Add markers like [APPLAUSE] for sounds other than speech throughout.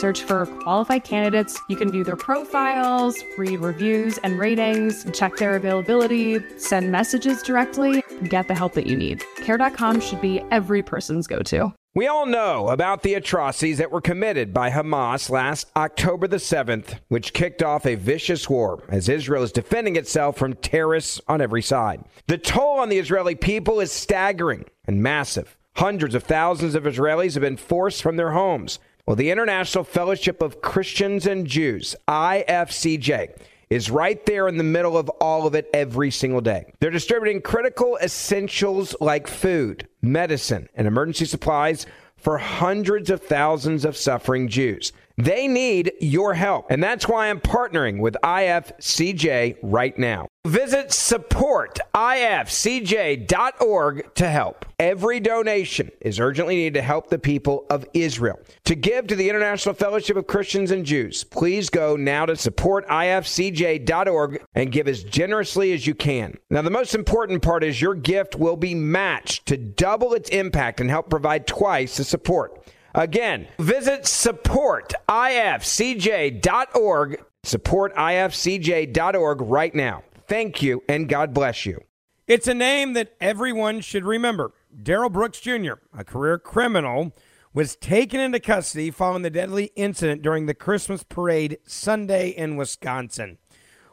Search for qualified candidates. You can view their profiles, read reviews and ratings, check their availability, send messages directly, get the help that you need. Care.com should be every person's go to. We all know about the atrocities that were committed by Hamas last October the 7th, which kicked off a vicious war as Israel is defending itself from terrorists on every side. The toll on the Israeli people is staggering and massive. Hundreds of thousands of Israelis have been forced from their homes. Well, the International Fellowship of Christians and Jews, IFCJ, is right there in the middle of all of it every single day. They're distributing critical essentials like food, medicine, and emergency supplies for hundreds of thousands of suffering Jews. They need your help, and that's why I'm partnering with IFCJ right now. Visit supportifcj.org to help. Every donation is urgently needed to help the people of Israel. To give to the International Fellowship of Christians and Jews, please go now to supportifcj.org and give as generously as you can. Now, the most important part is your gift will be matched to double its impact and help provide twice the support. Again, visit supportifcj.org, supportifcj.org right now. Thank you, and God bless you. It's a name that everyone should remember. Darrell Brooks Jr., a career criminal, was taken into custody following the deadly incident during the Christmas parade Sunday in Wisconsin.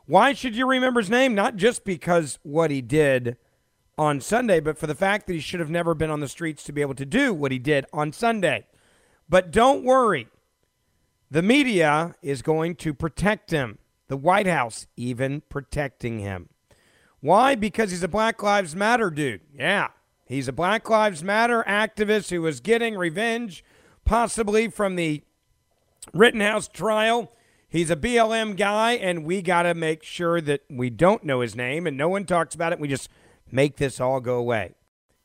Why should you remember his name? Not just because what he did on Sunday, but for the fact that he should have never been on the streets to be able to do what he did on Sunday. But don't worry, the media is going to protect him. The White House even protecting him. Why? Because he's a Black Lives Matter dude. Yeah. He's a Black Lives Matter activist who was getting revenge, possibly from the Rittenhouse trial. He's a BLM guy, and we got to make sure that we don't know his name and no one talks about it. We just make this all go away.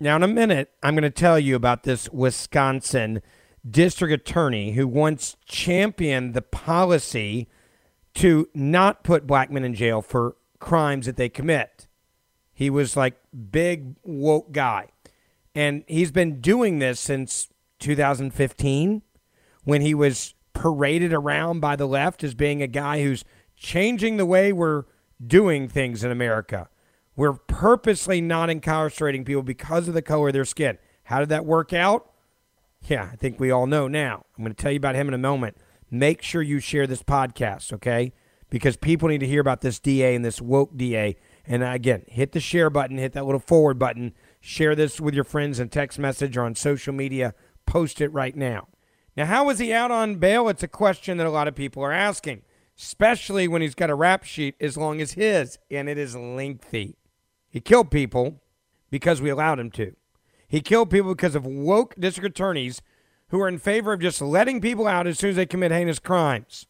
Now, in a minute, I'm going to tell you about this Wisconsin district attorney who once championed the policy to not put black men in jail for crimes that they commit. He was like big woke guy. And he's been doing this since 2015 when he was paraded around by the left as being a guy who's changing the way we're doing things in America. We're purposely not incarcerating people because of the color of their skin. How did that work out? Yeah, I think we all know now. I'm going to tell you about him in a moment. Make sure you share this podcast, okay? Because people need to hear about this DA and this woke DA. And again, hit the share button, hit that little forward button, share this with your friends in text message or on social media. Post it right now. Now, how was he out on bail? It's a question that a lot of people are asking, especially when he's got a rap sheet as long as his, and it is lengthy. He killed people because we allowed him to. He killed people because of woke district attorneys who are in favor of just letting people out as soon as they commit heinous crimes.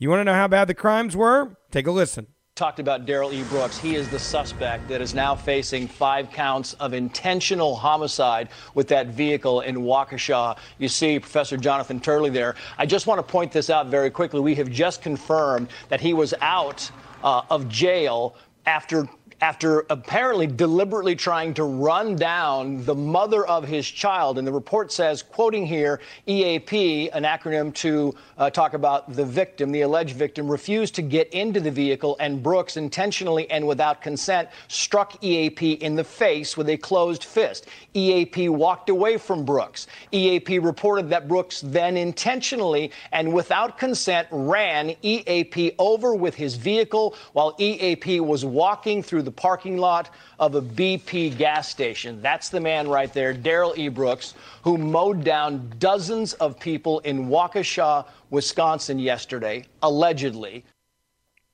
You want to know how bad the crimes were? Take a listen talked about Darrell E. Brooks. He is the suspect that is now facing five counts of intentional homicide with that vehicle in Waukesha. You see Professor Jonathan Turley there. I just want to point this out very quickly. We have just confirmed that he was out uh, of jail after after apparently deliberately trying to run down the mother of his child. And the report says, quoting here, EAP, an acronym to uh, talk about the victim, the alleged victim, refused to get into the vehicle, and Brooks intentionally and without consent struck EAP in the face with a closed fist. EAP walked away from Brooks. EAP reported that Brooks then intentionally and without consent ran EAP over with his vehicle while EAP was walking through the parking lot of a BP gas station. That's the man right there, Darrell E. Brooks, who mowed down dozens of people in Waukesha, Wisconsin yesterday, allegedly.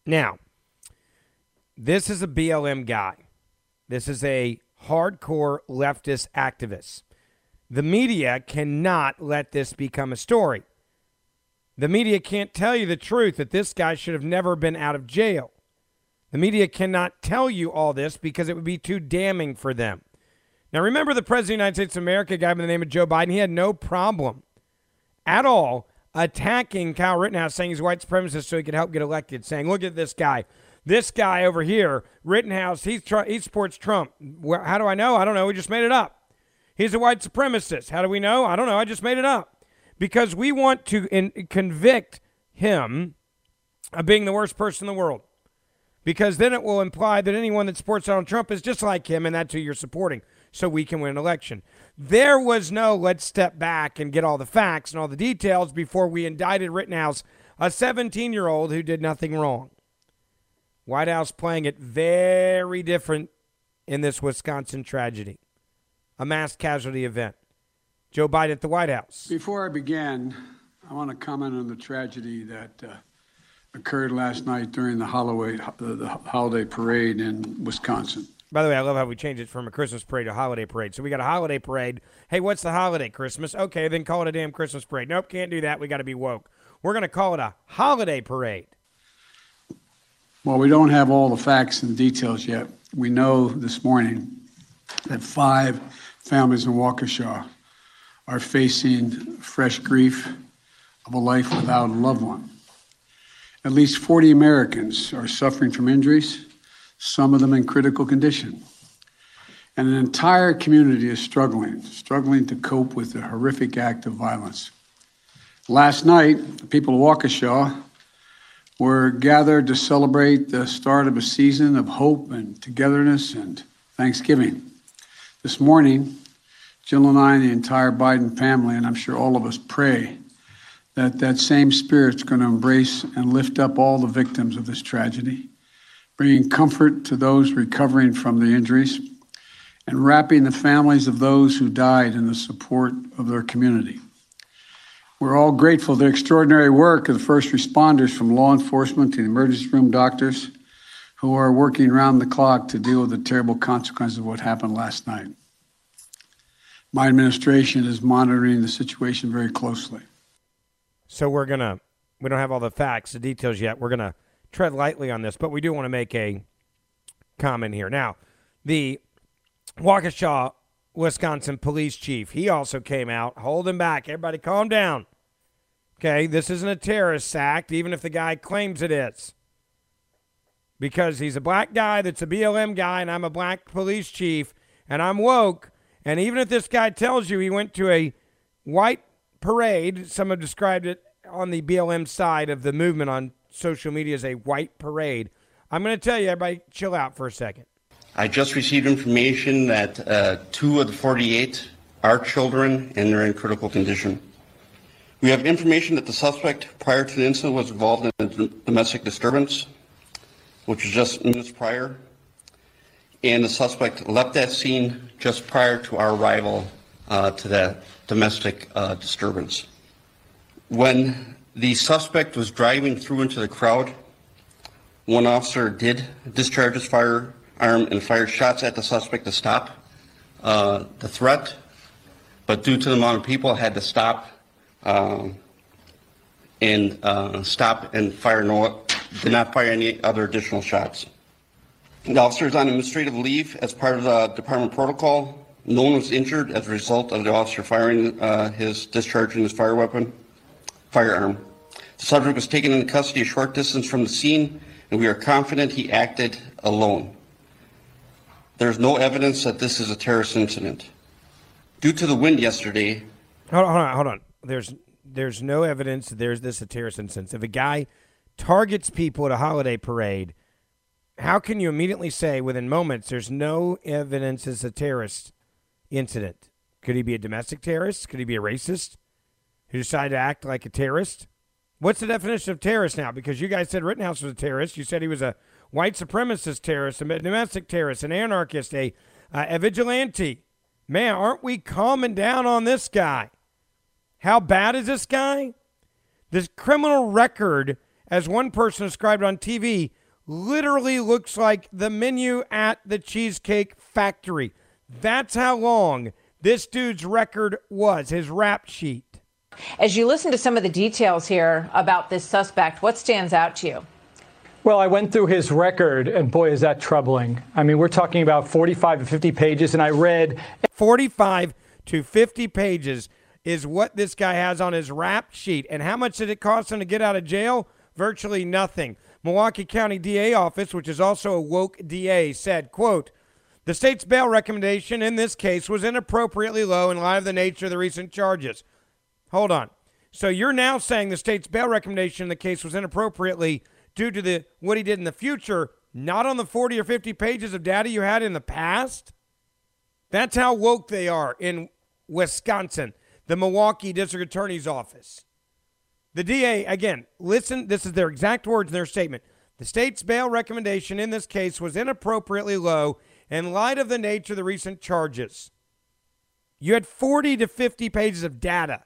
Now, this is a BLM guy. This is a hardcore leftist activist. The media cannot let this become a story. The media can't tell you the truth that this guy should have never been out of jail. The media cannot tell you all this because it would be too damning for them. Now, remember the President of the United States of America, guy by the name of Joe Biden? He had no problem at all attacking Kyle Rittenhouse, saying he's white supremacist so he could help get elected, saying, look at this guy. This guy over here, Rittenhouse, he's tr- he supports Trump. How do I know? I don't know. We just made it up. He's a white supremacist. How do we know? I don't know. I just made it up. Because we want to in- convict him of being the worst person in the world. Because then it will imply that anyone that supports Donald Trump is just like him, and that's who you're supporting, so we can win an election. There was no let's step back and get all the facts and all the details before we indicted Rittenhouse, a 17 year old who did nothing wrong. White House playing it very different in this Wisconsin tragedy, a mass casualty event. Joe Biden at the White House. Before I begin, I want to comment on the tragedy that uh, occurred last night during the holiday, uh, the holiday parade in Wisconsin. By the way, I love how we changed it from a Christmas parade to a holiday parade. So we got a holiday parade. Hey, what's the holiday? Christmas? Okay, then call it a damn Christmas parade. Nope, can't do that. We got to be woke. We're going to call it a holiday parade. Well, we don't have all the facts and details yet. We know this morning that five families in Waukesha are facing fresh grief of a life without a loved one. At least 40 Americans are suffering from injuries, some of them in critical condition. And an entire community is struggling, struggling to cope with the horrific act of violence. Last night, the people of Waukesha were gathered to celebrate the start of a season of hope and togetherness and Thanksgiving. This morning, Jill and I and the entire Biden family, and I'm sure all of us, pray that that same spirit's going to embrace and lift up all the victims of this tragedy, bringing comfort to those recovering from the injuries, and wrapping the families of those who died in the support of their community. We're all grateful for the extraordinary work of the first responders from law enforcement to the emergency room doctors who are working around the clock to deal with the terrible consequences of what happened last night. My administration is monitoring the situation very closely. So we're going to, we don't have all the facts, the details yet. We're going to tread lightly on this, but we do want to make a comment here. Now, the Waukesha, Wisconsin police chief, he also came out holding back. Everybody calm down. Okay, this isn't a terrorist act, even if the guy claims it is. Because he's a black guy that's a BLM guy, and I'm a black police chief, and I'm woke. And even if this guy tells you he went to a white parade, some have described it on the BLM side of the movement on social media as a white parade. I'm going to tell you, everybody, chill out for a second. I just received information that uh, two of the 48 are children and they're in critical condition. We have information that the suspect prior to the incident was involved in a domestic disturbance, which was just minutes prior, and the suspect left that scene just prior to our arrival uh, to that domestic uh, disturbance. When the suspect was driving through into the crowd, one officer did discharge his firearm and fired shots at the suspect to stop uh, the threat, but due to the amount of people, had to stop um, and uh, stop and fire no, did not fire any other additional shots. The officer is on administrative leave as part of the department protocol. No one was injured as a result of the officer firing uh, his discharging his fire weapon, firearm. The subject was taken into custody a short distance from the scene, and we are confident he acted alone. There's no evidence that this is a terrorist incident. Due to the wind yesterday. Hold on, hold on, hold on there's there's no evidence there's this a terrorist incident. If a guy targets people at a holiday parade, how can you immediately say within moments there's no evidence it's a terrorist incident? Could he be a domestic terrorist? Could he be a racist who decided to act like a terrorist? What's the definition of terrorist now? Because you guys said Rittenhouse was a terrorist. You said he was a white supremacist terrorist, a domestic terrorist, an anarchist, a, uh, a vigilante. Man, aren't we calming down on this guy? How bad is this guy? This criminal record, as one person described on TV, literally looks like the menu at the Cheesecake Factory. That's how long this dude's record was, his rap sheet. As you listen to some of the details here about this suspect, what stands out to you? Well, I went through his record, and boy, is that troubling. I mean, we're talking about 45 to 50 pages, and I read 45 to 50 pages is what this guy has on his rap sheet. And how much did it cost him to get out of jail? Virtually nothing. Milwaukee County DA office, which is also a woke DA, said, quote, the state's bail recommendation in this case was inappropriately low in light of the nature of the recent charges. Hold on. So you're now saying the state's bail recommendation in the case was inappropriately due to the what he did in the future, not on the 40 or 50 pages of data you had in the past? That's how woke they are in Wisconsin, the Milwaukee District Attorney's Office. The DA, again, listen, this is their exact words in their statement. The state's bail recommendation in this case was inappropriately low in light of the nature of the recent charges. You had 40 to 50 pages of data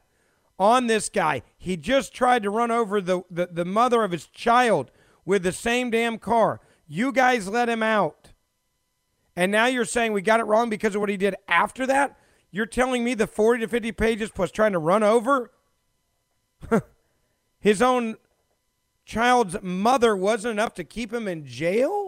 on this guy. He just tried to run over the, the, the mother of his child with the same damn car. You guys let him out. And now you're saying we got it wrong because of what he did after that? You're telling me the 40 to 50 pages plus trying to run over [LAUGHS] his own child's mother wasn't enough to keep him in jail?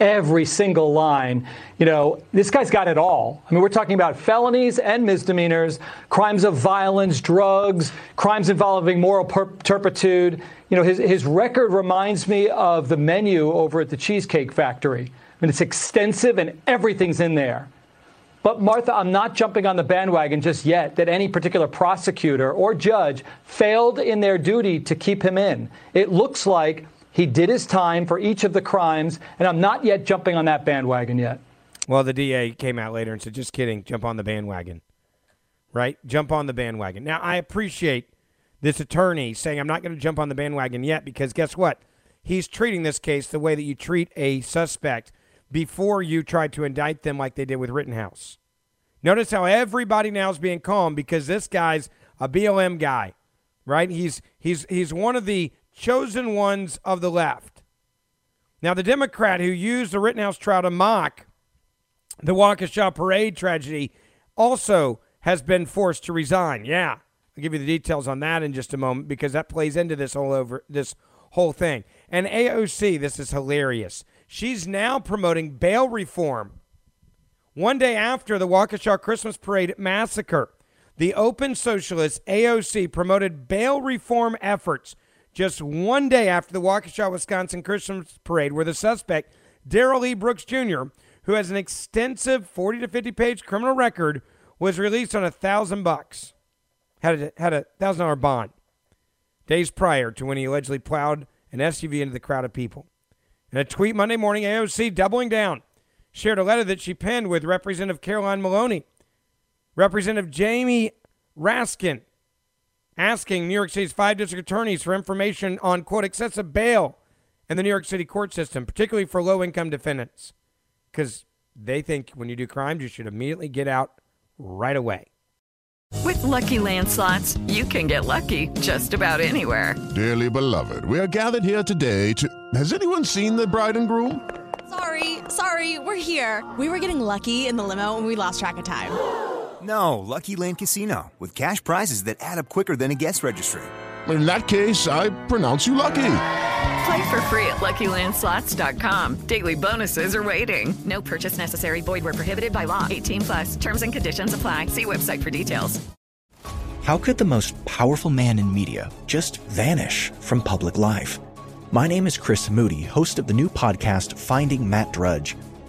Every single line. You know, this guy's got it all. I mean, we're talking about felonies and misdemeanors, crimes of violence, drugs, crimes involving moral per- turpitude. You know, his, his record reminds me of the menu over at the Cheesecake Factory. I mean, it's extensive and everything's in there. But Martha, I'm not jumping on the bandwagon just yet that any particular prosecutor or judge failed in their duty to keep him in. It looks like he did his time for each of the crimes, and I'm not yet jumping on that bandwagon yet. Well, the DA came out later and said, just kidding, jump on the bandwagon. Right? Jump on the bandwagon. Now, I appreciate this attorney saying, I'm not going to jump on the bandwagon yet because guess what? He's treating this case the way that you treat a suspect before you try to indict them like they did with Rittenhouse. Notice how everybody now is being calm because this guy's a BLM guy, right? He's he's he's one of the chosen ones of the left. Now, the Democrat who used the Rittenhouse trial to mock the Waukesha parade tragedy also has been forced to resign. Yeah, I'll give you the details on that in just a moment because that plays into this whole over this whole thing. And AOC, this is hilarious. She's now promoting bail reform. One day after the Waukesha Christmas parade massacre, the Open Socialist AOC promoted bail reform efforts just one day after the Waukesha, Wisconsin Christmas parade, where the suspect, Darrell E. Brooks Jr., who has an extensive 40 to 50 page criminal record, was released on a thousand bucks, had a, had a thousand dollar bond, days prior to when he allegedly plowed an SUV into the crowd of people. In a tweet Monday morning, AOC doubling down shared a letter that she penned with Representative Carolyn Maloney, Representative Jamie Raskin, asking New York City's five district attorneys for information on, quote, excessive bail in the New York City court system, particularly for low income defendants. Because they think when you do crimes, you should immediately get out right away. With lucky landslots, you can get lucky just about anywhere. Dearly beloved, we are gathered here today to. Has anyone seen the bride and groom? Sorry, sorry, we're here. We were getting lucky in the limo and we lost track of time. No, Lucky Land Casino, with cash prizes that add up quicker than a guest registry. In that case, I pronounce you lucky. Play for free at LuckyLandSlots.com. Daily bonuses are waiting. No purchase necessary. Void where prohibited by law. 18 plus. Terms and conditions apply. See website for details. How could the most powerful man in media just vanish from public life? My name is Chris Moody, host of the new podcast Finding Matt Drudge.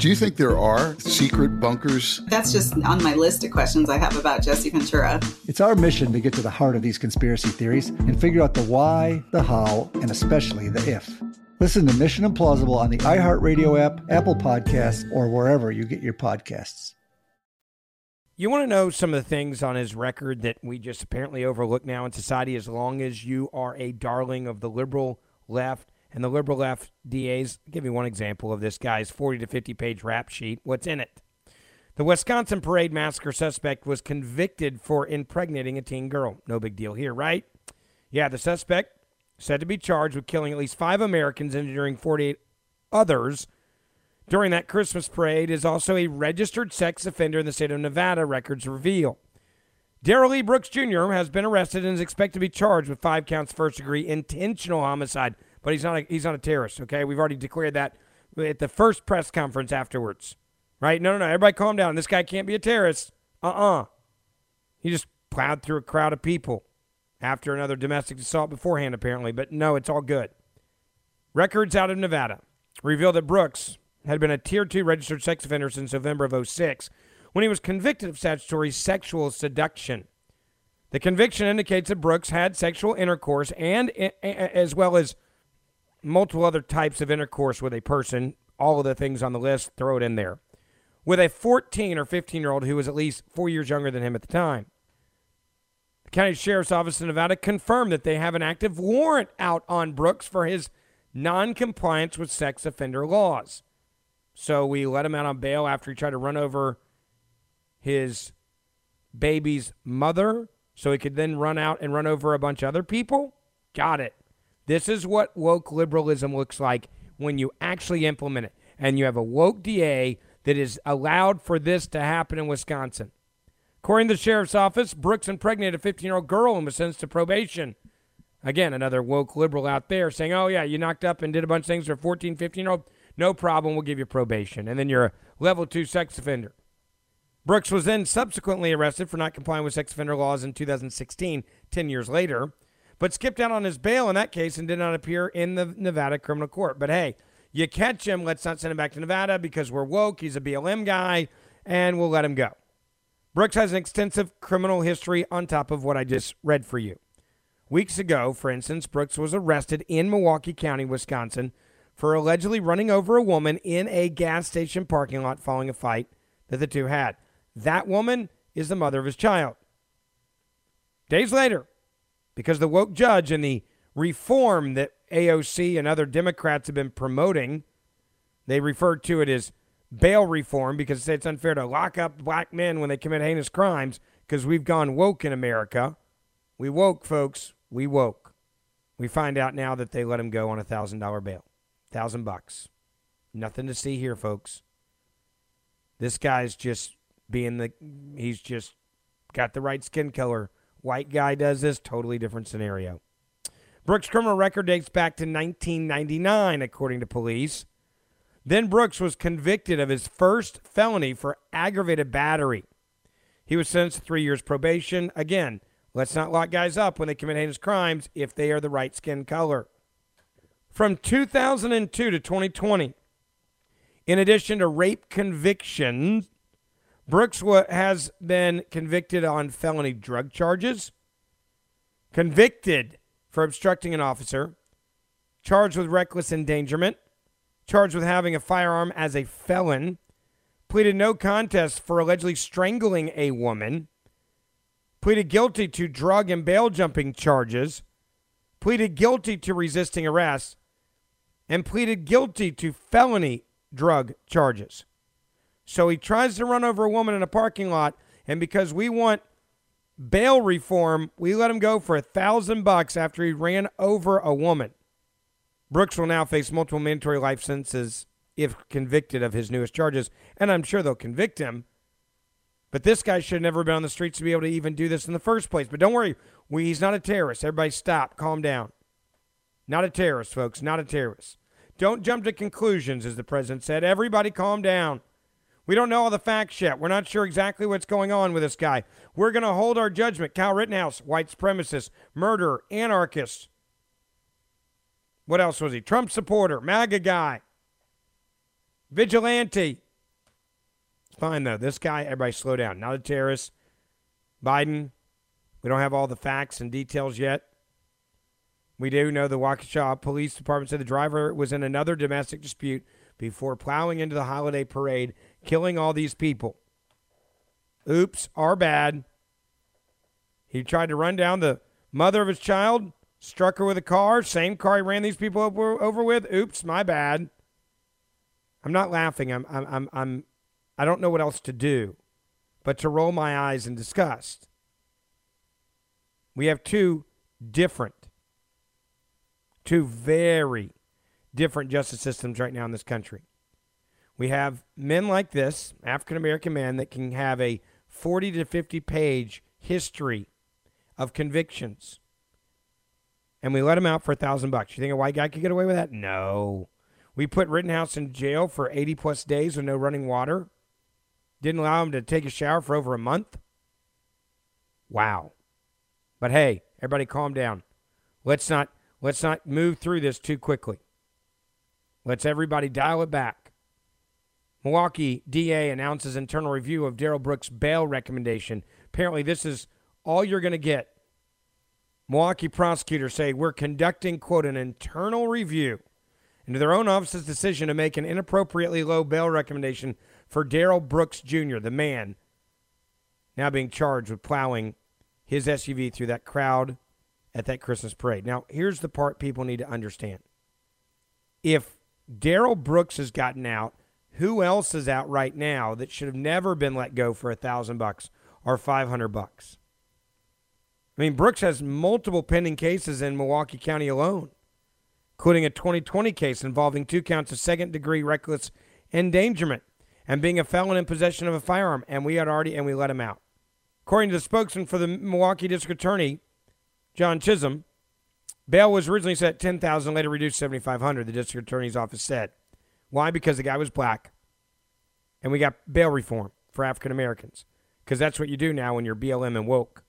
Do you think there are secret bunkers? That's just on my list of questions I have about Jesse Ventura. It's our mission to get to the heart of these conspiracy theories and figure out the why, the how, and especially the if. Listen to Mission Implausible on the iHeartRadio app, Apple Podcasts, or wherever you get your podcasts. You want to know some of the things on his record that we just apparently overlook now in society as long as you are a darling of the liberal left and the liberal left DAs. Give you one example of this guy's 40 to 50 page rap sheet. What's in it? The Wisconsin parade massacre suspect was convicted for impregnating a teen girl. No big deal here, right? Yeah, the suspect said to be charged with killing at least five Americans and injuring 48 others during that Christmas parade is also a registered sex offender in the state of Nevada, records reveal. Darrell Lee Brooks Jr. has been arrested and is expected to be charged with five counts first degree intentional homicide but he's not a, he's not a terrorist. Okay, we've already declared that at the first press conference afterwards. Right? No, no, no. Everybody, calm down. This guy can't be a terrorist. Uh-uh. He just plowed through a crowd of people after another domestic assault beforehand, apparently. But no, it's all good. Records out of Nevada reveal that Brooks had been a Tier 2 registered sex offender since November of 06 when he was convicted of statutory sexual seduction. The conviction indicates that Brooks had sexual intercourse and as well as multiple other types of intercourse with a person, all of the things on the list, throw it in there, with a 14 or 15 year old who was at least four years younger than him at the time. The county sheriff's office in Nevada confirmed that they have an active warrant out on Brooks for his non-compliance with sex offender laws. So we let him out on bail after he tried to run over his baby's mother so he could then run out and run over a bunch of other people. Got it. This is what woke liberalism looks like when you actually implement it. And you have a woke DA that is allowed for this to happen in Wisconsin. According to the sheriff's office, Brooks impregnated a 15 year old girl and was sentenced to probation. Again, another woke liberal out there saying, oh, yeah, you knocked up and did a bunch of things for a 14, 15 year old. No problem, we'll give you probation. And then you're a level two sex offender. Brooks was then subsequently arrested for not complying with sex offender laws in 2016, 10 years later but skipped out on his bail in that case and did not appear in the Nevada criminal court. But hey, you catch him, let's not send him back to Nevada because we're woke. He's a BLM guy, and we'll let him go. Brooks has an extensive criminal history on top of what I just read for you. Weeks ago, for instance, Brooks was arrested in Milwaukee County, Wisconsin, for allegedly running over a woman in a gas station parking lot following a fight that the two had. That woman is the mother of his child. Days later, because the woke judge and the reform that AOC and other Democrats have been promoting, they refer to it as bail reform because it's unfair to lock up black men when they commit heinous crimes because we've gone woke in America. We woke, folks. We woke. We find out now that they let him go on a thousand dollar bail, thousand bucks. Nothing to see here, folks. This guy's just being the. He's just got the right skin color White guy does this, totally different scenario. Brooks' criminal record dates back to 1999, according to police. Then Brooks was convicted of his first felony for aggravated battery. He was sentenced to three years probation. Again, let's not lock guys up when they commit heinous crimes if they are the right skin color. From 2002 to 2020, in addition to rape convictions, Brooks has been convicted on felony drug charges, convicted for obstructing an officer, charged with reckless endangerment, charged with having a firearm as a felon, pleaded no contest for allegedly strangling a woman, pleaded guilty to drug and bail jumping charges, pleaded guilty to resisting arrest, and pleaded guilty to felony drug charges. So he tries to run over a woman in a parking lot, and because we want bail reform, we let him go for a thousand bucks after he ran over a woman. Brooks will now face multiple mandatory life sentences if convicted of his newest charges, and I'm sure they'll convict him. But this guy should have never been on the streets to be able to even do this in the first place. But don't worry, we, he's not a terrorist. Everybody stop, calm down. Not a terrorist, folks, not a terrorist. Don't jump to conclusions, as the president said. Everybody calm down. We don't know all the facts yet. We're not sure exactly what's going on with this guy. We're going to hold our judgment. Kyle Rittenhouse, white supremacist, murderer, anarchist. What else was he? Trump supporter, MAGA guy, vigilante. Fine, though. This guy, everybody slow down. Not a terrorist. Biden, we don't have all the facts and details yet. We do know the Waukesha Police Department said the driver was in another domestic dispute before plowing into the holiday parade, killing all these people. Oops, our bad. He tried to run down the mother of his child, struck her with a car, same car he ran these people over, over with. Oops, my bad. I'm not laughing. I'm, I'm, I'm, I'm, I don't know what else to do but to roll my eyes in disgust. We have two different, two very different justice systems right now in this country. We have men like this, African American men, that can have a 40 to 50 page history of convictions. And we let him out for a thousand bucks. You think a white guy could get away with that? No. We put Rittenhouse in jail for 80 plus days with no running water. Didn't allow him to take a shower for over a month. Wow. But hey, everybody calm down. Let's not let's not move through this too quickly. Let's everybody dial it back. Milwaukee DA announces internal review of Darrell Brooks' bail recommendation. Apparently, this is all you're going to get. Milwaukee prosecutors say we're conducting, quote, an internal review into their own office's decision to make an inappropriately low bail recommendation for Darrell Brooks Jr., the man now being charged with plowing his SUV through that crowd at that Christmas parade. Now, here's the part people need to understand. If Darrell Brooks has gotten out, who else is out right now that should have never been let go for a thousand bucks or five hundred bucks? I mean, Brooks has multiple pending cases in Milwaukee County alone, including a 2020 case involving two counts of second degree reckless endangerment and being a felon in possession of a firearm, and we had already and we let him out. According to the spokesman for the Milwaukee District Attorney, John Chisholm, bail was originally set at 10000 later reduced to 7500 the district attorney's office said. Why? Because the guy was black. And we got bail reform for African Americans. Because that's what you do now when you're BLM and woke.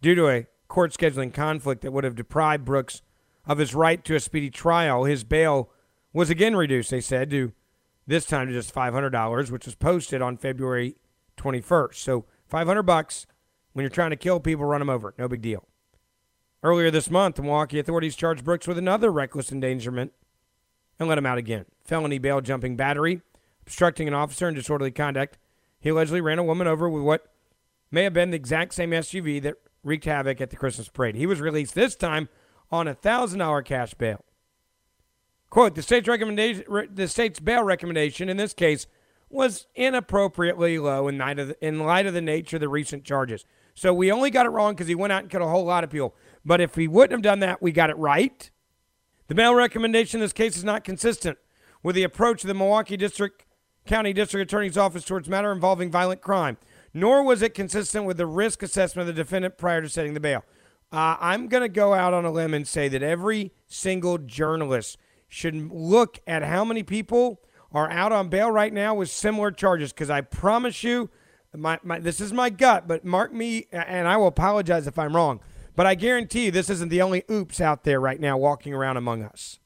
Due to a court scheduling conflict that would have deprived Brooks of his right to a speedy trial, his bail was again reduced, they said, to this time to just $500, which was posted on February 21st. So 500 bucks when you're trying to kill people, run them over. No big deal. Earlier this month, the Milwaukee authorities charged Brooks with another reckless endangerment and let him out again. Felony bail jumping battery, obstructing an officer, and disorderly conduct. He allegedly ran a woman over with what may have been the exact same SUV that wreaked havoc at the Christmas parade. He was released this time on a $1,000 cash bail. Quote, the state's recommendation, the state's bail recommendation in this case was inappropriately low in light of the, in light of the nature of the recent charges. So we only got it wrong because he went out and killed a whole lot of people. But if he wouldn't have done that, we got it right. The bail recommendation in this case is not consistent with the approach of the Milwaukee District County District Attorney's Office towards matter involving violent crime, nor was it consistent with the risk assessment of the defendant prior to setting the bail. Uh, I'm going to go out on a limb and say that every single journalist should look at how many people are out on bail right now with similar charges because I promise you, my, my, this is my gut, but mark me, and I will apologize if I'm wrong. But I guarantee you, this isn't the only oops out there right now walking around among us.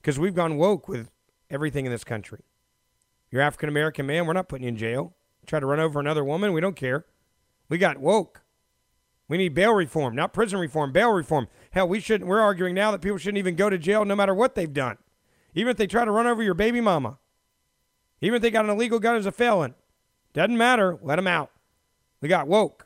Because we've gone woke with everything in this country. You're African American man, we're not putting you in jail. try to run over another woman. We don't care. We got woke. We need bail reform, not prison reform, bail reform. Hell, we shouldn't. We're arguing now that people shouldn't even go to jail no matter what they've done, even if they try to run over your baby mama, even if they got an illegal gun as a felon. Doesn't matter. Let them out. We got woke.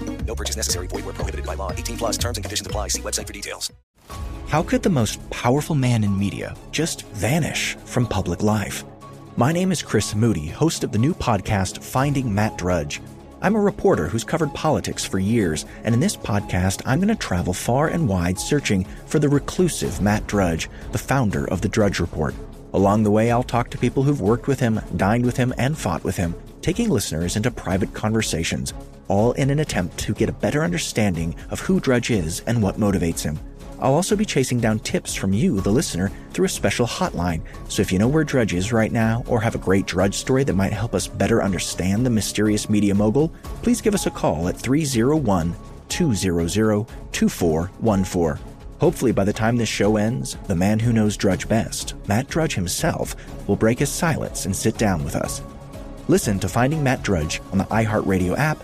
No purchase necessary. Void where prohibited by law. 18 plus terms and conditions apply. See website for details. How could the most powerful man in media just vanish from public life? My name is Chris Moody, host of the new podcast, Finding Matt Drudge. I'm a reporter who's covered politics for years, and in this podcast, I'm going to travel far and wide searching for the reclusive Matt Drudge, the founder of the Drudge Report. Along the way, I'll talk to people who've worked with him, dined with him, and fought with him, taking listeners into private conversations, all in an attempt to get a better understanding of who Drudge is and what motivates him. I'll also be chasing down tips from you, the listener, through a special hotline. So if you know where Drudge is right now or have a great Drudge story that might help us better understand the mysterious media mogul, please give us a call at 301 200 2414. Hopefully, by the time this show ends, the man who knows Drudge best, Matt Drudge himself, will break his silence and sit down with us. Listen to Finding Matt Drudge on the iHeartRadio app,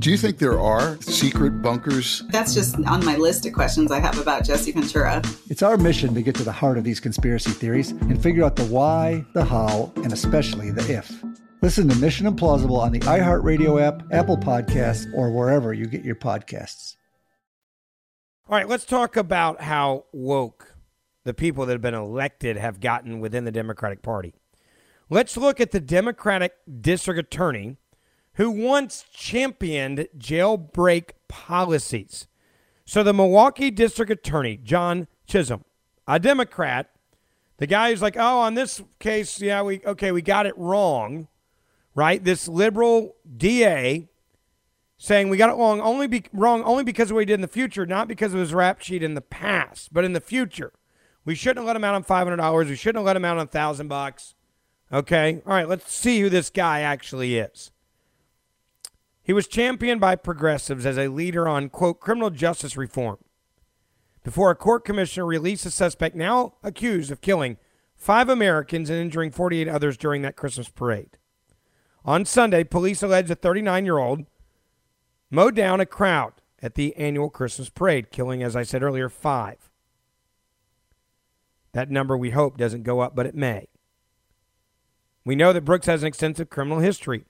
Do you think there are secret bunkers? That's just on my list of questions I have about Jesse Ventura. It's our mission to get to the heart of these conspiracy theories and figure out the why, the how, and especially the if. Listen to Mission Implausible on the iHeartRadio app, Apple Podcasts, or wherever you get your podcasts. All right, let's talk about how woke the people that have been elected have gotten within the Democratic Party. Let's look at the Democratic District Attorney who once championed jailbreak policies. So the Milwaukee District Attorney, John Chisholm, a Democrat, the guy who's like, oh, on this case, yeah, we okay, we got it wrong, right? This liberal DA saying we got it wrong only be wrong only because of what he did in the future, not because of his rap sheet in the past, but in the future. We shouldn't have let him out on five hundred dollars. We shouldn't have let him out on thousand bucks. Okay, all right. Let's see who this guy actually is. He was championed by progressives as a leader on, quote, criminal justice reform before a court commissioner released a suspect now accused of killing five Americans and injuring 48 others during that Christmas parade. On Sunday, police alleged a 39 year old mowed down a crowd at the annual Christmas parade, killing, as I said earlier, five. That number we hope doesn't go up, but it may. We know that Brooks has an extensive criminal history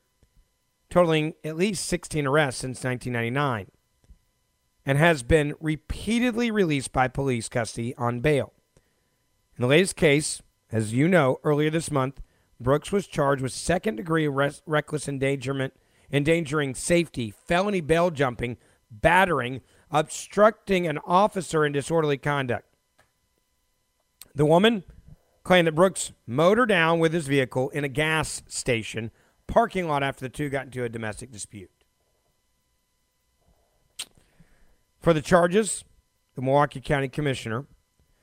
totaling at least 16 arrests since 1999, and has been repeatedly released by police custody on bail. In the latest case, as you know, earlier this month, Brooks was charged with second degree reckless endangerment, endangering safety, felony bail jumping, battering, obstructing an officer, and disorderly conduct. The woman claimed that Brooks mowed her down with his vehicle in a gas station parking lot after the two got into a domestic dispute. For the charges, the Milwaukee County Commissioner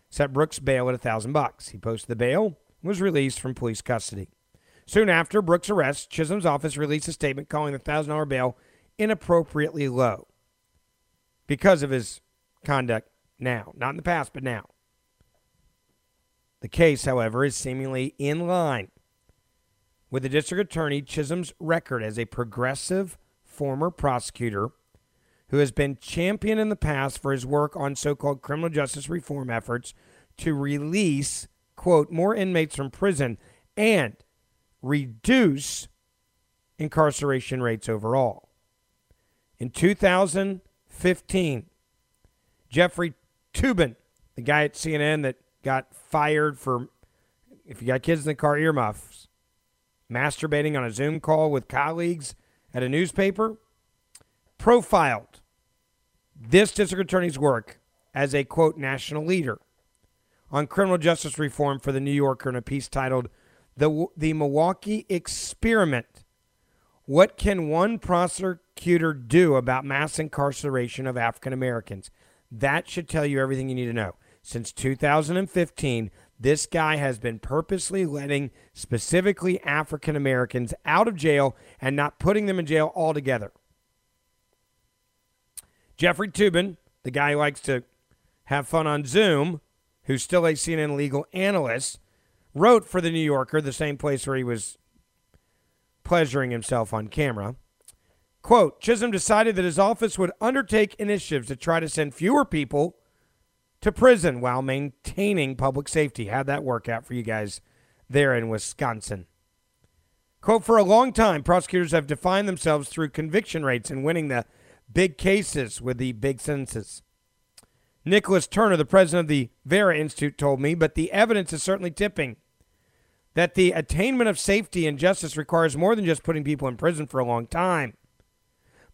set Brooks bail at a thousand bucks. He posted the bail and was released from police custody. Soon after Brooks' arrest, Chisholm's office released a statement calling the thousand dollar bail inappropriately low because of his conduct now, not in the past, but now. The case, however, is seemingly in line with the district attorney Chisholm's record as a progressive former prosecutor who has been championed in the past for his work on so called criminal justice reform efforts to release, quote, more inmates from prison and reduce incarceration rates overall. In 2015, Jeffrey Toobin, the guy at CNN that got fired for, if you got kids in the car, earmuffs, masturbating on a Zoom call with colleagues at a newspaper, profiled this district attorney's work as a quote national leader on criminal justice reform for the New Yorker in a piece titled the, the Milwaukee Experiment What Can One Prosecutor Do About Mass Incarceration of African Americans? That should tell you everything you need to know. Since 2015, this guy has been purposely letting specifically African Americans out of jail and not putting them in jail altogether. Jeffrey Toobin, the guy who likes to have fun on Zoom, who's still a CNN legal analyst, wrote for The New Yorker, the same place where he was pleasuring himself on camera. Quote Chisholm decided that his office would undertake initiatives to try to send fewer people to prison while maintaining public safety. How'd that work out for you guys there in Wisconsin? Quote For a long time, prosecutors have defined themselves through conviction rates and winning the big cases with the big sentences. Nicholas Turner, the president of the Vera Institute, told me, but the evidence is certainly tipping that the attainment of safety and justice requires more than just putting people in prison for a long time.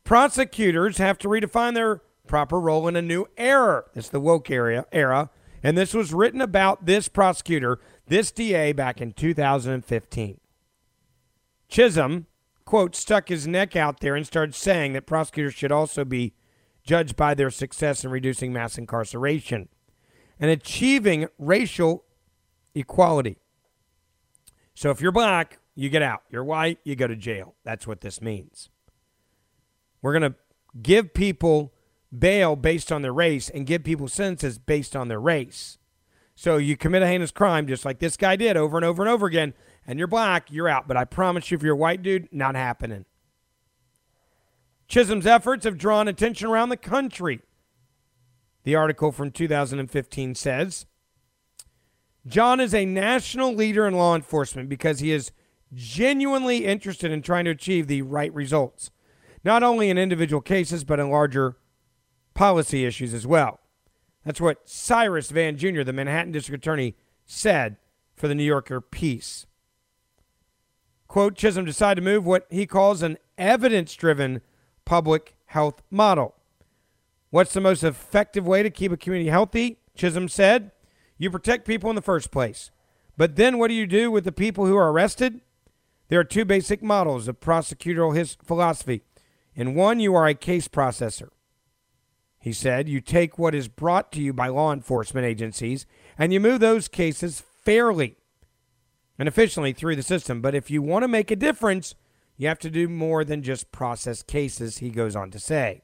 Prosecutors have to redefine their proper role in a new era. It's the woke era, era, and this was written about this prosecutor, this DA, back in 2015. Chisholm, quote, stuck his neck out there and started saying that prosecutors should also be judged by their success in reducing mass incarceration and achieving racial equality. So if you're black, you get out. You're white, you go to jail. That's what this means. We're going to give people bail based on their race and give people sentences based on their race. So you commit a heinous crime just like this guy did over and over and over again, and you're black, you're out. But I promise you, if you're a white dude, not happening. Chisholm's efforts have drawn attention around the country. The article from 2015 says John is a national leader in law enforcement because he is genuinely interested in trying to achieve the right results, not only in individual cases, but in larger policy issues as well. That's what Cyrus Vance Jr., the Manhattan District Attorney, said for the New Yorker piece. Quote Chisholm decided to move what he calls an evidence driven public health model. What's the most effective way to keep a community healthy? Chisholm said, You protect people in the first place. But then what do you do with the people who are arrested? There are two basic models of prosecutorial his philosophy. In one, you are a case processor. He said, You take what is brought to you by law enforcement agencies and you move those cases fairly and efficiently through the system. But if you want to make a difference, you have to do more than just process cases, he goes on to say.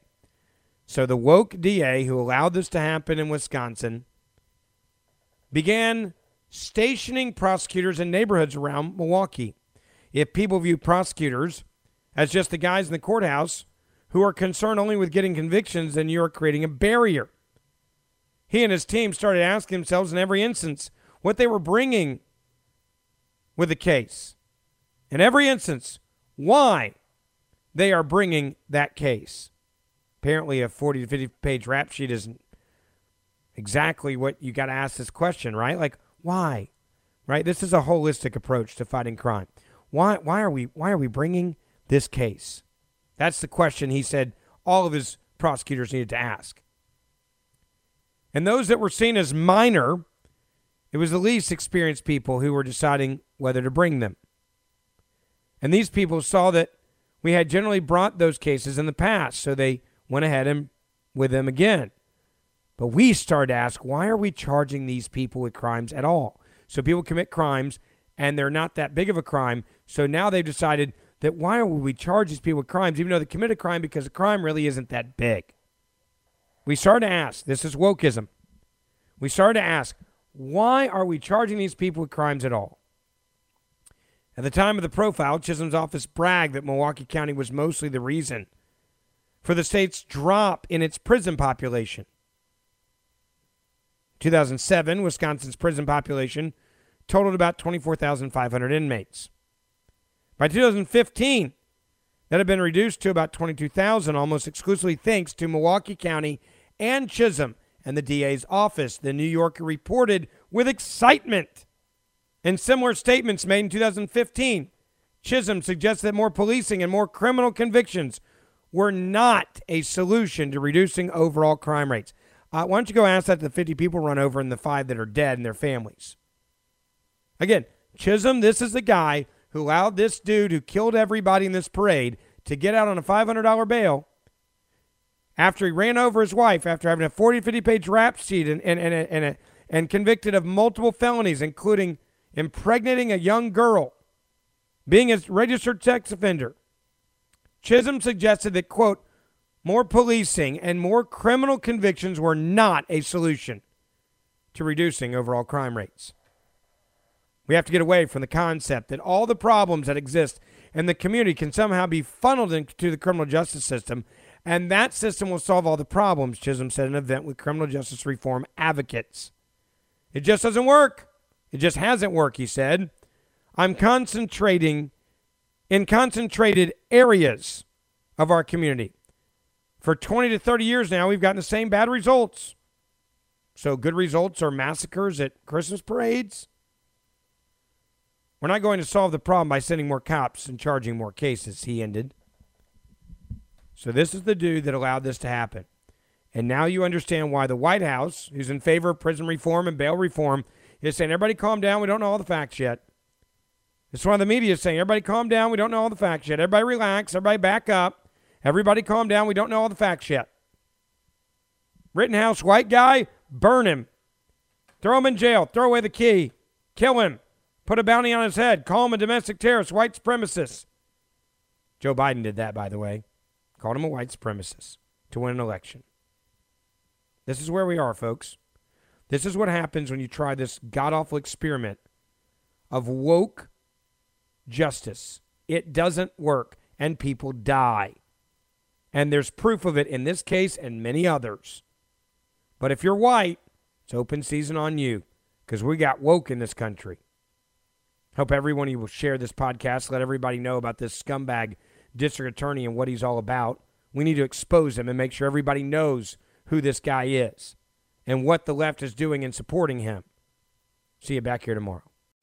So the woke DA who allowed this to happen in Wisconsin began stationing prosecutors in neighborhoods around Milwaukee. If people view prosecutors as just the guys in the courthouse who are concerned only with getting convictions, then you're creating a barrier. He and his team started asking themselves in every instance what they were bringing with the case. In every instance, why they are bringing that case. Apparently, a 40 to 50 page rap sheet isn't exactly what you got to ask this question, right? Like, why? Right? This is a holistic approach to fighting crime. Why, why, are, we, why are we bringing this case? That's the question he said all of his prosecutors needed to ask. And those that were seen as minor, it was the least experienced people who were deciding whether to bring them. And these people saw that we had generally brought those cases in the past, so they went ahead and with them again. But we started to ask, why are we charging these people with crimes at all? So people commit crimes and they're not that big of a crime. So now they've decided that why would we charge these people with crimes even though they committed a crime because the crime really isn't that big? We started to ask, this is wokeism. We started to ask, why are we charging these people with crimes at all? At the time of the profile, Chisholm's office bragged that Milwaukee County was mostly the reason for the state's drop in its prison population. 2007, Wisconsin's prison population totaled about 24,500 inmates. By 2015, that had been reduced to about 22,000, almost exclusively thanks to Milwaukee County and Chisholm and the DA's office. The New Yorker reported with excitement. In similar statements made in 2015, Chisholm suggested that more policing and more criminal convictions were not a solution to reducing overall crime rates. Uh, why don't you go ask that to the 50 people run over and the five that are dead and their families? Again, Chisholm, this is the guy who allowed this dude who killed everybody in this parade to get out on a $500 bail after he ran over his wife after having a 40, 50 page rap sheet and, and, and, and, and, and convicted of multiple felonies, including impregnating a young girl, being a registered sex offender. Chisholm suggested that, quote, more policing and more criminal convictions were not a solution to reducing overall crime rates. We have to get away from the concept that all the problems that exist in the community can somehow be funneled into the criminal justice system, and that system will solve all the problems, Chisholm said in an event with criminal justice reform advocates. It just doesn't work. It just hasn't worked, he said. I'm concentrating in concentrated areas of our community. For 20 to 30 years now, we've gotten the same bad results. So, good results are massacres at Christmas parades. We're not going to solve the problem by sending more cops and charging more cases, he ended. So, this is the dude that allowed this to happen. And now you understand why the White House, who's in favor of prison reform and bail reform, is saying, everybody calm down. We don't know all the facts yet. It's why the media is saying, everybody calm down. We don't know all the facts yet. Everybody relax. Everybody back up. Everybody calm down. We don't know all the facts yet. Rittenhouse, white guy, burn him. Throw him in jail. Throw away the key. Kill him. Put a bounty on his head. Call him a domestic terrorist, white supremacist. Joe Biden did that, by the way. Called him a white supremacist to win an election. This is where we are, folks. This is what happens when you try this god awful experiment of woke justice. It doesn't work, and people die. And there's proof of it in this case and many others. But if you're white, it's open season on you because we got woke in this country. Hope everyone you will share this podcast, let everybody know about this scumbag district attorney and what he's all about. We need to expose him and make sure everybody knows who this guy is and what the left is doing in supporting him. See you back here tomorrow.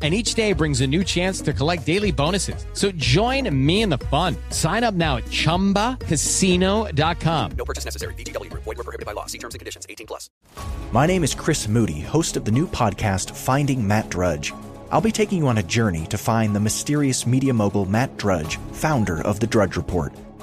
and each day brings a new chance to collect daily bonuses. So join me in the fun. Sign up now at ChumbaCasino.com. No purchase necessary. VGW. Void were prohibited by law. See terms and conditions. 18 plus. My name is Chris Moody, host of the new podcast Finding Matt Drudge. I'll be taking you on a journey to find the mysterious media mogul Matt Drudge, founder of The Drudge Report.